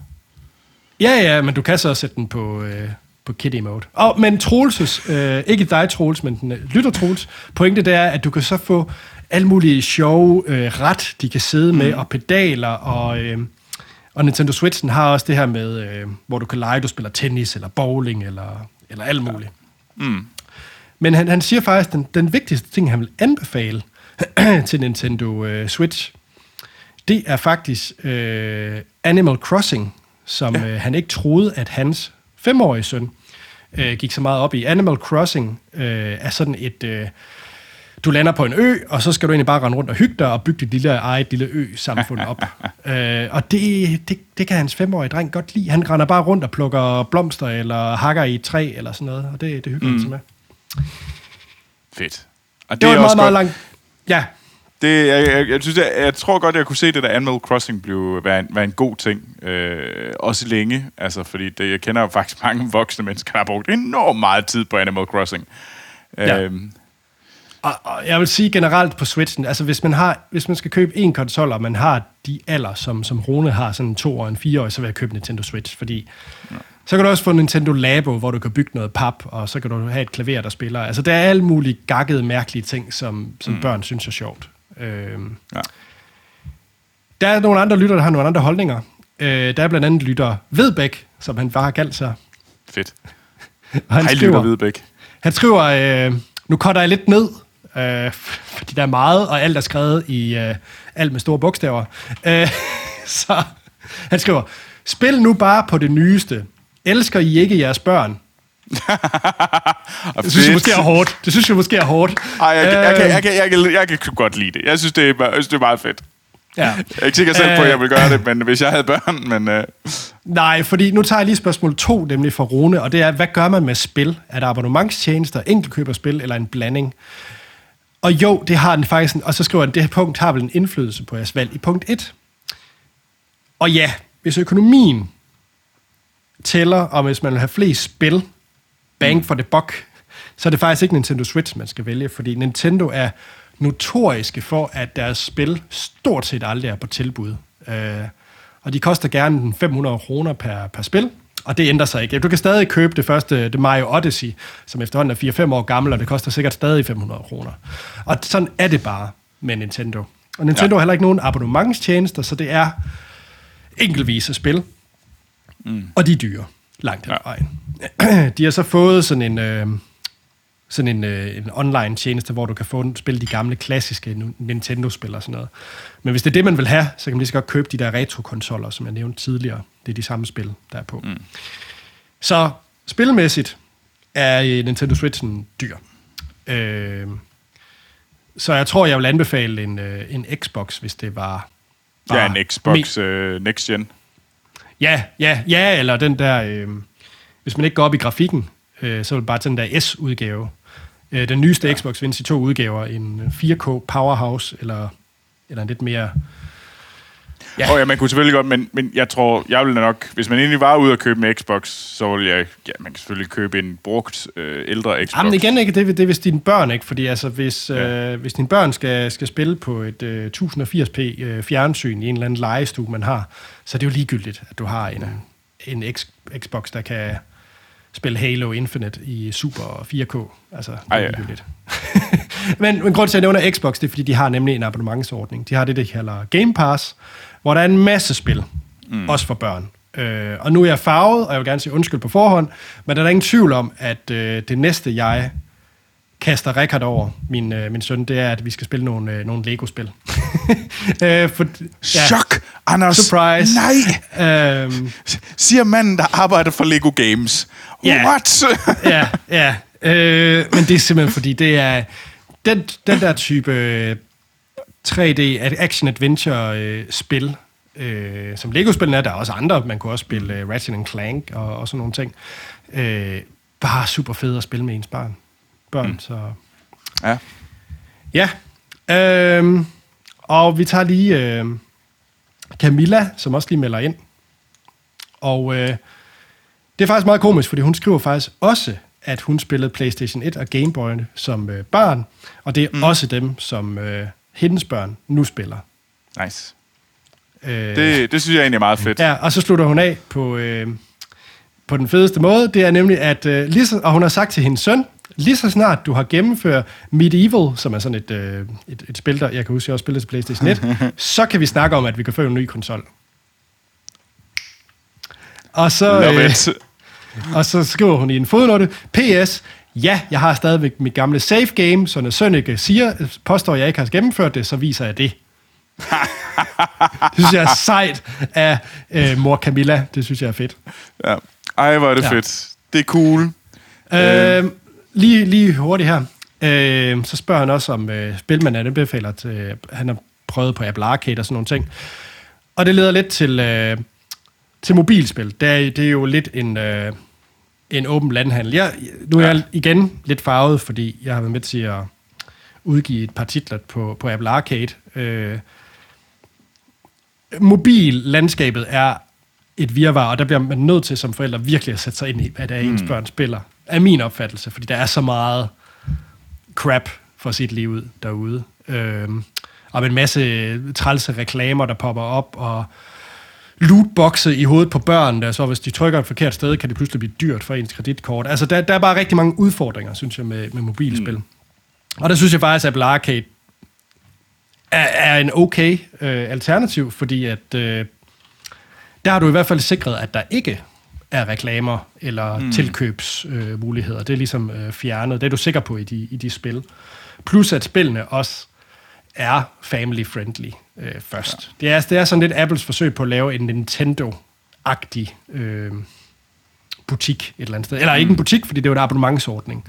Ja, ja, men du kan så også sætte den på, øh, på kiddie mode. Og, men Troelses, øh, ikke dig Troels, men den øh, lytter Troels, pointe det er, at du kan så få alle mulige sjove øh, ret, de kan sidde med, og pedaler, og, øh, og Nintendo Switchen har også det her med, øh, hvor du kan lege, du spiller tennis, eller bowling, eller, eller alt muligt. Mm. Men han, han siger faktisk, at den, den vigtigste ting, han vil anbefale til Nintendo øh, Switch, det er faktisk øh, Animal Crossing, som ja. øh, han ikke troede, at hans femårige søn øh, gik så meget op i. Animal Crossing øh, er sådan et... Øh, du lander på en ø, og så skal du egentlig bare rende rundt og hygge dig og bygge dit lille eget lille ø-samfund op. øh, og det, det, det kan hans femårige dreng godt lide. Han render bare rundt og plukker blomster eller hakker i et træ eller sådan noget, og det, det hygger mm. han sig med. Fedt. Og Det var er meget, også meget godt. langt... Ja, Det, jeg, jeg, jeg, synes, jeg, jeg tror godt, jeg kunne se det der Animal Crossing blive, være, en, være en god ting. Øh, også længe. Altså, fordi det, jeg kender jo faktisk mange voksne mennesker, der har brugt enormt meget tid på Animal Crossing. Ja. Og, og jeg vil sige generelt på Switchen, altså hvis man, har, hvis man skal købe en konsol, og man har de alder, som, som Rune har, sådan en to og en fire år, så vil jeg købe Nintendo Switch, fordi ja. så kan du også få Nintendo Labo, hvor du kan bygge noget pap, og så kan du have et klaver, der spiller. Altså der er alle mulige gakkede, mærkelige ting, som, som mm. børn synes er sjovt. Øhm, ja. der er nogle andre lytter, der har nogle andre holdninger. Øh, der er blandt andet lytter Vedbæk, som han bare har kaldt sig. Fedt. Og han Hej, Lytter Hvidebæk. han skriver, øh, nu cutter jeg lidt ned, øh, fordi der er meget, og alt er skrevet i øh, alt med store bogstaver. Øh, så han skriver, spil nu bare på det nyeste. Elsker I ikke jeres børn? Det synes jeg måske er hårdt. Det synes jeg måske er hårdt. Ej, jeg, jeg, jeg, Øh, kan, jeg, kan, jeg, kan, jeg kan godt lide det. Jeg synes, det er, jeg synes, det er meget fedt. Ja. Jeg er ikke sikker selv på, at Øh. jeg vil gøre det, men hvis jeg havde børn, men... Øh, Nej, fordi nu tager jeg lige spørgsmål to, nemlig fra Rune, og det er, hvad gør man med spil? Er der abonnementstjenester, enkeltkøberspil eller en blanding? Og jo, det har den faktisk, en, og så skriver han, det her punkt har vel en indflydelse på jeres valg i punkt 1. Og ja, hvis økonomien tæller, og hvis man vil have flest spil, bang for the buck, så er det faktisk ikke Nintendo Switch, man skal vælge, fordi Nintendo er notoriske for, at deres spil stort set aldrig er på tilbud. Øh, og de koster gerne 500 kroner per, per spil, og det ændrer sig ikke. Du kan stadig købe det første, det Mario Odyssey, som efterhånden er 4-5 år gammel, og det koster sikkert stadig 500 kroner. Og sådan er det bare med Nintendo. Og Nintendo ja. har heller ikke nogen abonnementstjenester, så det er enkeltvise spil, mm. og de er dyre, langt hen vejen. De har så fået sådan en, øh, sådan en, øh, en online tjeneste, hvor du kan få spille de gamle klassiske Nintendo-spil og sådan noget. Men hvis det er det, man vil have, så kan man lige så godt købe de der retro-konsoller, som jeg nævnte tidligere. Det er de samme spil, der er på. Mm. Så spilmæssigt er øh, Nintendo Switchen dyr. Øh, så jeg tror, jeg vil anbefale en, øh, en Xbox, hvis det var... ja, en Xbox øh, Next Gen. Ja, ja, ja, eller den der, øh, hvis man ikke går op i grafikken, øh, så det bare den der S-udgave. Øh, den nyeste ja. Xbox findes i to udgaver, en 4K Powerhouse, eller, eller en lidt mere... Ja. Oh, ja, man kunne selvfølgelig godt, men, men jeg tror, jeg ville nok, hvis man egentlig var ude og købe en Xbox, så ville jeg, ja, man kan selvfølgelig købe en brugt øh, ældre Xbox. Jamen igen ikke, det, det er hvis dine børn ikke, fordi altså, hvis, Ja. øh, hvis dine børn skal, skal spille på et øh, 1080p øh, fjernsyn i en eller anden legestue, man har, så er det jo ligegyldigt, at du har en, en X, Xbox, der kan spille Halo Infinite i super 4K. Altså, det er Ej, ja. men, men grund til, at jeg nævner Xbox, det er, fordi de har nemlig en abonnementsordning. De har det, der kalder Game Pass, hvor der er en masse spil, mm. også for børn. Øh, og nu er jeg farvet, og jeg vil gerne sige undskyld på forhånd, men der er ingen tvivl om, at øh, det næste, jeg kaster Rikard over, min, øh, min søn, det er, at vi skal spille nogle, øh, nogle Lego-spil. øh, for, Chok, Anders. Surprise. Nej, Øhm, siger manden, der arbejder for Lego Games. Ja. What? ja, ja. Øh, men det er simpelthen fordi, det er den, den der type 3D action-adventure-spil, øh, som Lego-spillene er, der er også andre, man kunne også spille øh, Ratchet Clank og, og sådan nogle ting. Øh, bare super fedt at spille med ens barn. Børn, mm. så... ja. Ja. Øhm, og vi tager lige øh, Camilla, som også lige melder ind. Og øh, det er faktisk meget komisk, fordi hun skriver faktisk også, at hun spillede PlayStation 1 og Game Boy som øh, barn. Og det er mm. også dem, som øh, hendes børn nu spiller. Nice. Øh, Det, det synes jeg egentlig er meget fedt. Ja, og så slutter hun af på, øh, på den fedeste måde. Det er nemlig, at øh, lige så, og hun har sagt til hendes søn, lige så snart du har gennemført Medieval, som er sådan et, øh, et, et spil, der jeg kan huske, jeg også spillede til PlayStation 1, så kan vi snakke om, at vi kan få en ny konsol. Og så, øh, og så skriver hun i en fodnote, PS, ja, jeg har stadigvæk mit gamle save game, så når søn ikke siger, påstår, jeg ikke har gennemført det, så viser jeg det. det synes jeg er sejt af øh, mor Camilla. Det synes jeg er fedt. Ja. Ej, hvor er det Ja. fedt. Det er cool. Øh, lige, lige hurtigt her. Øh, så spørger han også om øh, spil, man anbefaler til, han har prøvet på Apple Arcade og sådan nogle ting. Og det leder lidt til, øh, til mobilspil. Det er, det er jo lidt en, øh, en åben landhandel. Jeg, nu er jeg igen lidt farvet, fordi jeg har været med til at udgive et par titler på, på Apple Arcade. Øh, mobillandskabet er et virvar, og der bliver man nødt til som forældre virkelig at sætte sig ind i, hvad det er, ens børn spiller. Er min opfattelse, fordi der er så meget crap for sit liv ud derude. Øhm, og en masse trælse reklamer, der popper op, og lootboxe i hovedet på børn, der så hvis de trykker et forkert sted, kan det pludselig blive dyrt for ens kreditkort. Altså, der, der er bare rigtig mange udfordringer, synes jeg, med, med mobilspil. Mm. Og der synes jeg faktisk, at Apple Arcade er, er en okay øh, alternativ, fordi at øh, der har du i hvert fald sikret, at der ikke er reklamer eller mm. tilkøbsmuligheder. Øh, det er ligesom øh, fjernet. Det er du sikker på i de, i de spil. Plus at spillene også er family-friendly øh, først. Ja. Det, er, det er sådan lidt Apples forsøg på at lave en Nintendo-agtig øh, butik et eller andet sted. Eller ikke en butik, fordi det er jo en abonnementsordning.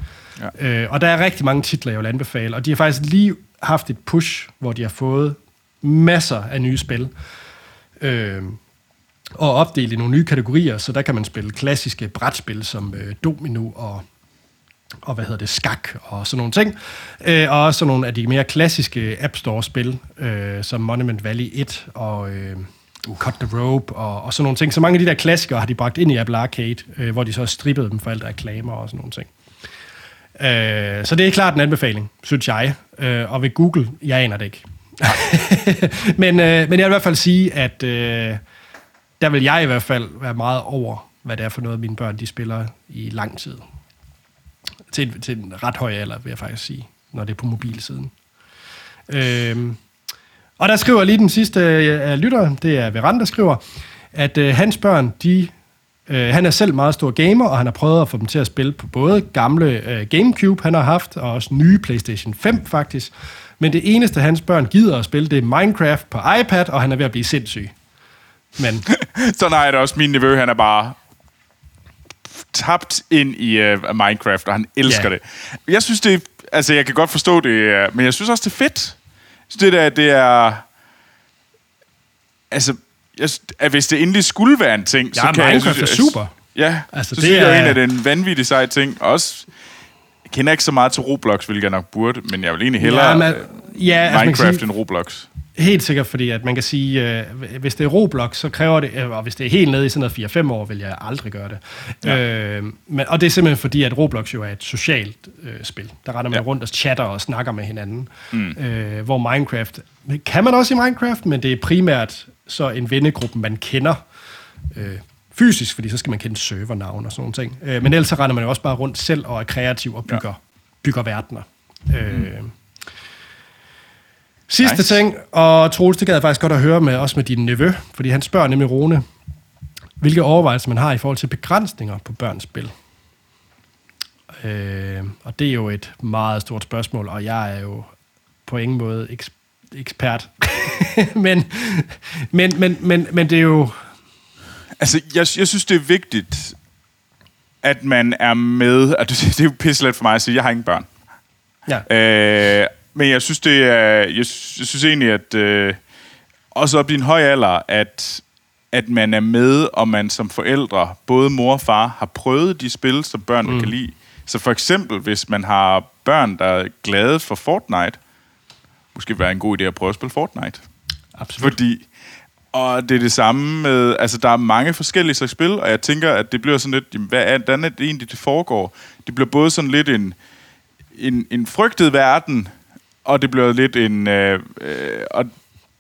Ja. Øh, og der er rigtig mange titler, jeg vil anbefale. Og de har faktisk lige haft et push, hvor de har fået masser af nye spil. Øh, og opdelt i nogle nye kategorier, så der kan man spille klassiske brætspil som øh, domino og og hvad hedder det, skak og sådan nogle ting. Øh, og også nogle af de mere klassiske App Store-spil, øh, som Monument Valley 1 og øh, Cut the Rope og, og sådan nogle ting. Så mange af de der klassikere har de bragt ind i Apple Arcade, øh, hvor de så har strippet dem for alt reklamer og sådan nogle ting. Øh, så det er klart en anbefaling, synes jeg. Øh, og ved Google, jeg aner det ikke. men, øh, men jeg vil i hvert fald sige, at øh, der vil jeg i hvert fald være meget over, hvad det er for noget, mine børn de spiller i lang tid. Til, en- til en ret høj alder, vil jeg faktisk sige, når det er på mobilsiden. Øhm, og der skriver lige den sidste øh, lytter, det er Veranda, der skriver, at øh, hans børn, de, øh, han er selv meget stor gamer, og han har prøvet at få dem til at spille på både gamle øh, Gamecube, han har haft, og også nye PlayStation 5 faktisk. Men det eneste, hans børn gider at spille, det er Minecraft på iPad, og han er ved at blive sindssyg. Men så nej, det er også. Min nevø, han er bare tabt ind i uh, Minecraft, og han elsker Ja. det. Jeg synes, det altså jeg kan godt forstå det, øh, men jeg synes også, det er fedt. Jeg synes, det der, det er, altså, jeg, at hvis det endelig skulle være en ting, så Ja, kan jeg Minecraft synes, er super. Ja, Altså, altså, så det synes jeg, er- en af den vanvittige seje ting. Også, jeg kender ikke så meget til Roblox, hvilket jeg nok burde, men jeg vil egentlig hellere Ja, ja, man, ja, altså, kan Minecraft sige, end Roblox. Helt sikkert, fordi at man kan sige, øh, hvis det er Roblox, så kræver det, øh, og hvis det er helt nede i sådan noget 4-5 år, vil jeg aldrig gøre det. Ja. Øh, men, og det er simpelthen fordi, at Roblox jo er et socialt øh, spil. Der retter man ja. Rundt og chatter og snakker med hinanden. Mm. Øh, hvor Minecraft, kan man også i Minecraft, men det er primært så en vennegruppe, man kender øh, fysisk, fordi så skal man kende servernavn og sådan ting. Øh, men ellers så render man jo også bare rundt selv og er kreativ og bygger, ja. bygger verdener. Øh, Sidste nice. Ting, og Troels, det gad jeg faktisk godt at høre med, også med din nevø, fordi han spørger nemlig Rune, hvilke overvejelser man har i forhold til begrænsninger på børns spil. Øh, og det er jo et meget stort spørgsmål, og jeg er jo på ingen måde eks- ekspert. men, men, men, men, men det er jo... Altså, jeg, jeg synes, det er vigtigt, at man er med... At det, det er jo pisselet for mig at sige, jeg har ingen børn. Ja, Øh, men jeg synes, det er, jeg, sy- jeg synes egentlig, at øh, også op i en høj alder, at, at man er med, og man som forældre, både mor og far, har prøvet de spil, som børnene mm. kan lide. Så for eksempel, hvis man har børn, der er glade for Fortnite, måske være en god idé at prøve at spille Fortnite. absolut. Fordi, og det er det samme med, altså der er mange forskellige slags spil, og jeg tænker, at det bliver sådan lidt, jamen, hvad er, hvordan er det egentlig, det foregår? Det bliver både sådan lidt en, en, en frygtet verden, og det bliver lidt en, øh, øh, og,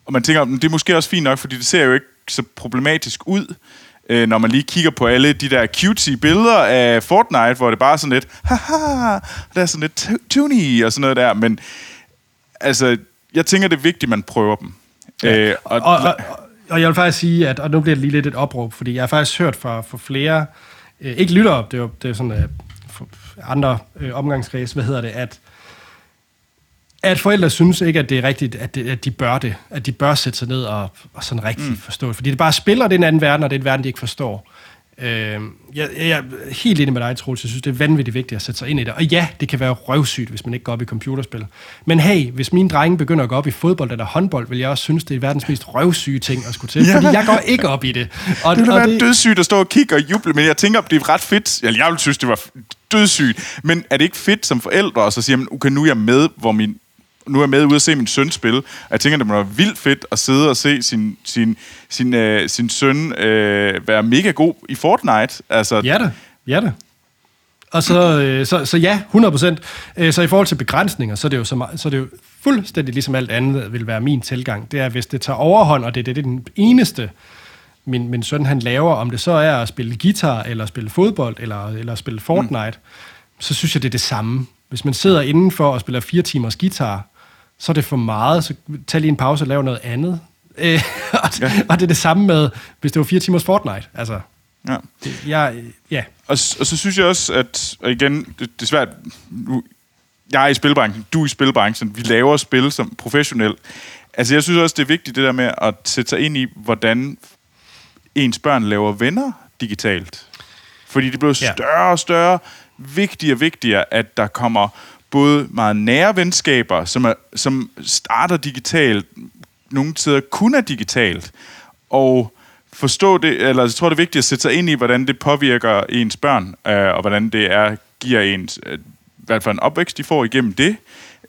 og man tænker, "Men det er måske også fint nok, fordi det ser jo ikke så problematisk ud, øh, når man lige kigger på alle de der cutesy billeder af Fortnite, hvor det bare er sådan lidt, haha, der er sådan lidt tu- tuny og sådan noget der, men altså, jeg tænker, det er vigtigt, at man prøver dem. Ja. Øh, og, Og, og, og jeg vil faktisk sige, at og nu bliver det lige lidt et opråb, fordi jeg har faktisk hørt fra, fra flere, øh, ikke lytter op, det er jo det er sådan øh, andre øh, omgangskreds, hvad hedder det, at at forældre synes ikke, at det er rigtigt, at, det, at de bør det. At de bør sætte sig ned og, og sådan rigtig mm. forstå det. Fordi det bare spiller, det er en anden verden, og det er en verden, de ikke forstår. Øh, jeg, jeg er helt enig med dig, Troels. Jeg synes, det er vanvittigt vigtigt at sætte sig ind i det. Og ja, det kan være røvsygt, hvis man ikke går op i computerspil. Men hey, hvis mine drenge begynder at gå op i fodbold eller håndbold, vil jeg også synes, det er verdens mest røvsyge ting at skulle til. Ja. Fordi jeg går ikke op i det. Og, det ville være dødssygt at stå og kigge og juble, men jeg tænker, det er ret fedt. Eller jeg ville synes, det var dødssygt. Men er det ikke fedt som forældre at så sige, okay, nu er jeg med, hvor min nu er jeg med ude at se min søn spille, og jeg tænker, det må være vildt fedt at sidde og se sin, sin, sin, øh, sin søn øh, være mega god i Fortnite. Altså, Ja da, ja da. Og så, øh, så, så ja, 100 procent. Så i forhold til begrænsninger, så er, det jo så, meget, så er det jo fuldstændig ligesom alt andet vil være min tilgang. Det er, hvis det tager overhånd, og det, det, det er den eneste, min, min søn han laver, om det så er at spille guitar, eller spille fodbold, eller, eller spille Fortnite, mm. så synes jeg, det er det samme. Hvis man sidder indenfor og spiller fire timers guitar, så er det for meget, så tag lige en pause og lav noget andet. Øh, og, ja. og det er det samme med, hvis det var fire timers Fortnite. Altså, ja. det, jeg, ja, Og, og så synes jeg også, at og igen, det, det er svært, nu, jeg er i spilbranchen, du er i spilbranchen, vi laver spil som professionel. Altså jeg synes også, det er vigtigt det der med at sætte sig ind i, hvordan ens børn laver venner digitalt. Fordi det bliver større og større, vigtigere og vigtigere, at der kommer både meget nære venskaber, som, er, som starter digitalt, nogle tider kun er digitalt, og forstå det, eller jeg tror, det er vigtigt at sætte sig ind i, hvordan det påvirker ens børn, øh, og hvordan det er, giver ens, øh, hvad for en opvækst de får igennem det.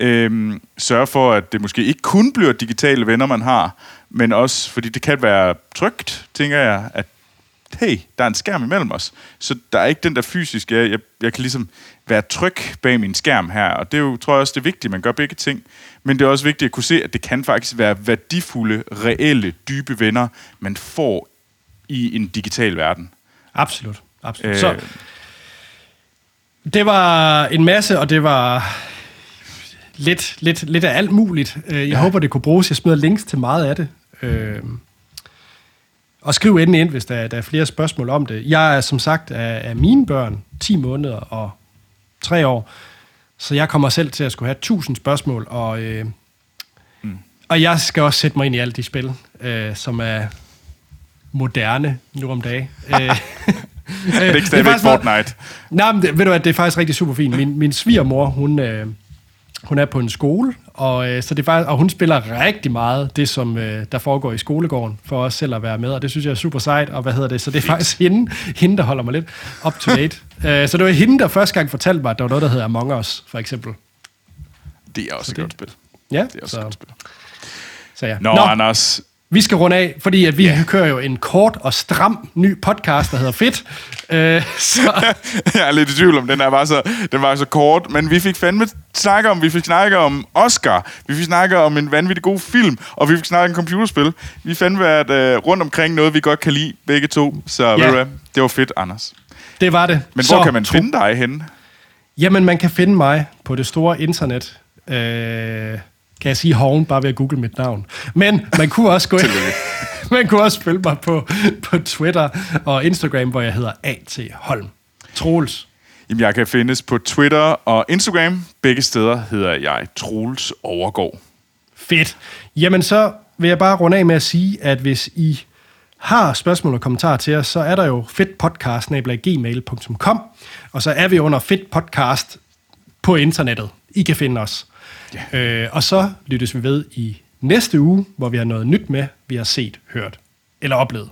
Øh, sørge for, at det måske ikke kun bliver digitale venner, man har, men også, fordi det kan være trygt, tænker jeg, at hey, der er en skærm imellem os. Så der er ikke den der fysiske, jeg, jeg, jeg kan ligesom være tryg bag min skærm her, og det er jo, tror jeg også, det er vigtigt, at man gør begge ting. Men det er også vigtigt at kunne se, at det kan faktisk være værdifulde, reelle, dybe venner, man får i en digital verden. absolut. absolut. Øh. Så det var en masse, og det var lidt, lidt, lidt af alt muligt. Øh, Jeg ja. håber, det kunne bruges. Jeg smider links til meget af det. Øh, Og skriv endelig ind, hvis der, der er flere spørgsmål om det. Jeg er som sagt af, af mine børn 10 måneder og 3 år, så jeg kommer selv til at skulle have 1000 spørgsmål, og, øh, mm. og jeg skal også sætte mig ind i alle de spil, øh, som er moderne nu om dagen. Øh, Er det ikke stadigvæk Fortnite? Nej, men det, ved du hvad, det er faktisk rigtig super fint. Min, min svigermor, hun, øh, hun er på en skole, og, øh, så det er faktisk, og hun spiller rigtig meget det, som øh, der foregår i skolegården, for os selv at være med, og det synes jeg er super sejt, og hvad hedder det, så det er faktisk hende, hende der holder mig lidt up to date. øh, så det var hende, der første gang fortalte mig, at der var noget, der hedder Among Us, for eksempel. Det er også et det- godt spil. Ja, Det er også så, et godt spil. så ja. Nå, Nå, Anders. Vi skal runde af, fordi at vi yeah. kører jo en kort og stram ny podcast, der hedder Fedt. Øh, så, Jeg er lidt i tvivl om, den er bare så, den var så kort, men vi fik fandme snakke om, vi fik snakke om Oscar, vi fik snakke om en vanvittig god film, og vi fik snakke om computerspil. Vi fandt været øh, rundt omkring noget, vi godt kan lide, begge to. Så Ja. ved du hvad, det var fedt, Anders. det var det. Men så, hvor kan man finde dig henne? Jamen, man kan finde mig på det store internet. Øh, kan jeg sige Horn, bare ved at google mit navn. Men man kunne også gå ind, man kunne også følge mig på, på Twitter og Instagram, hvor jeg hedder A.T. Holm. Troels. Jamen, jeg kan findes på Twitter og Instagram. Begge steder hedder jeg Troels Overgaard. Fedt. Jamen så vil jeg bare runde af med at sige, at hvis I har spørgsmål og kommentarer til os, så er der jo fedtpodcast.gmail.com og så er vi under Fedt Podcast på internettet. I kan finde os. Ja. Øh, og så lyttes vi ved i næste uge, hvor vi har noget nyt med, vi har set, hørt eller oplevet.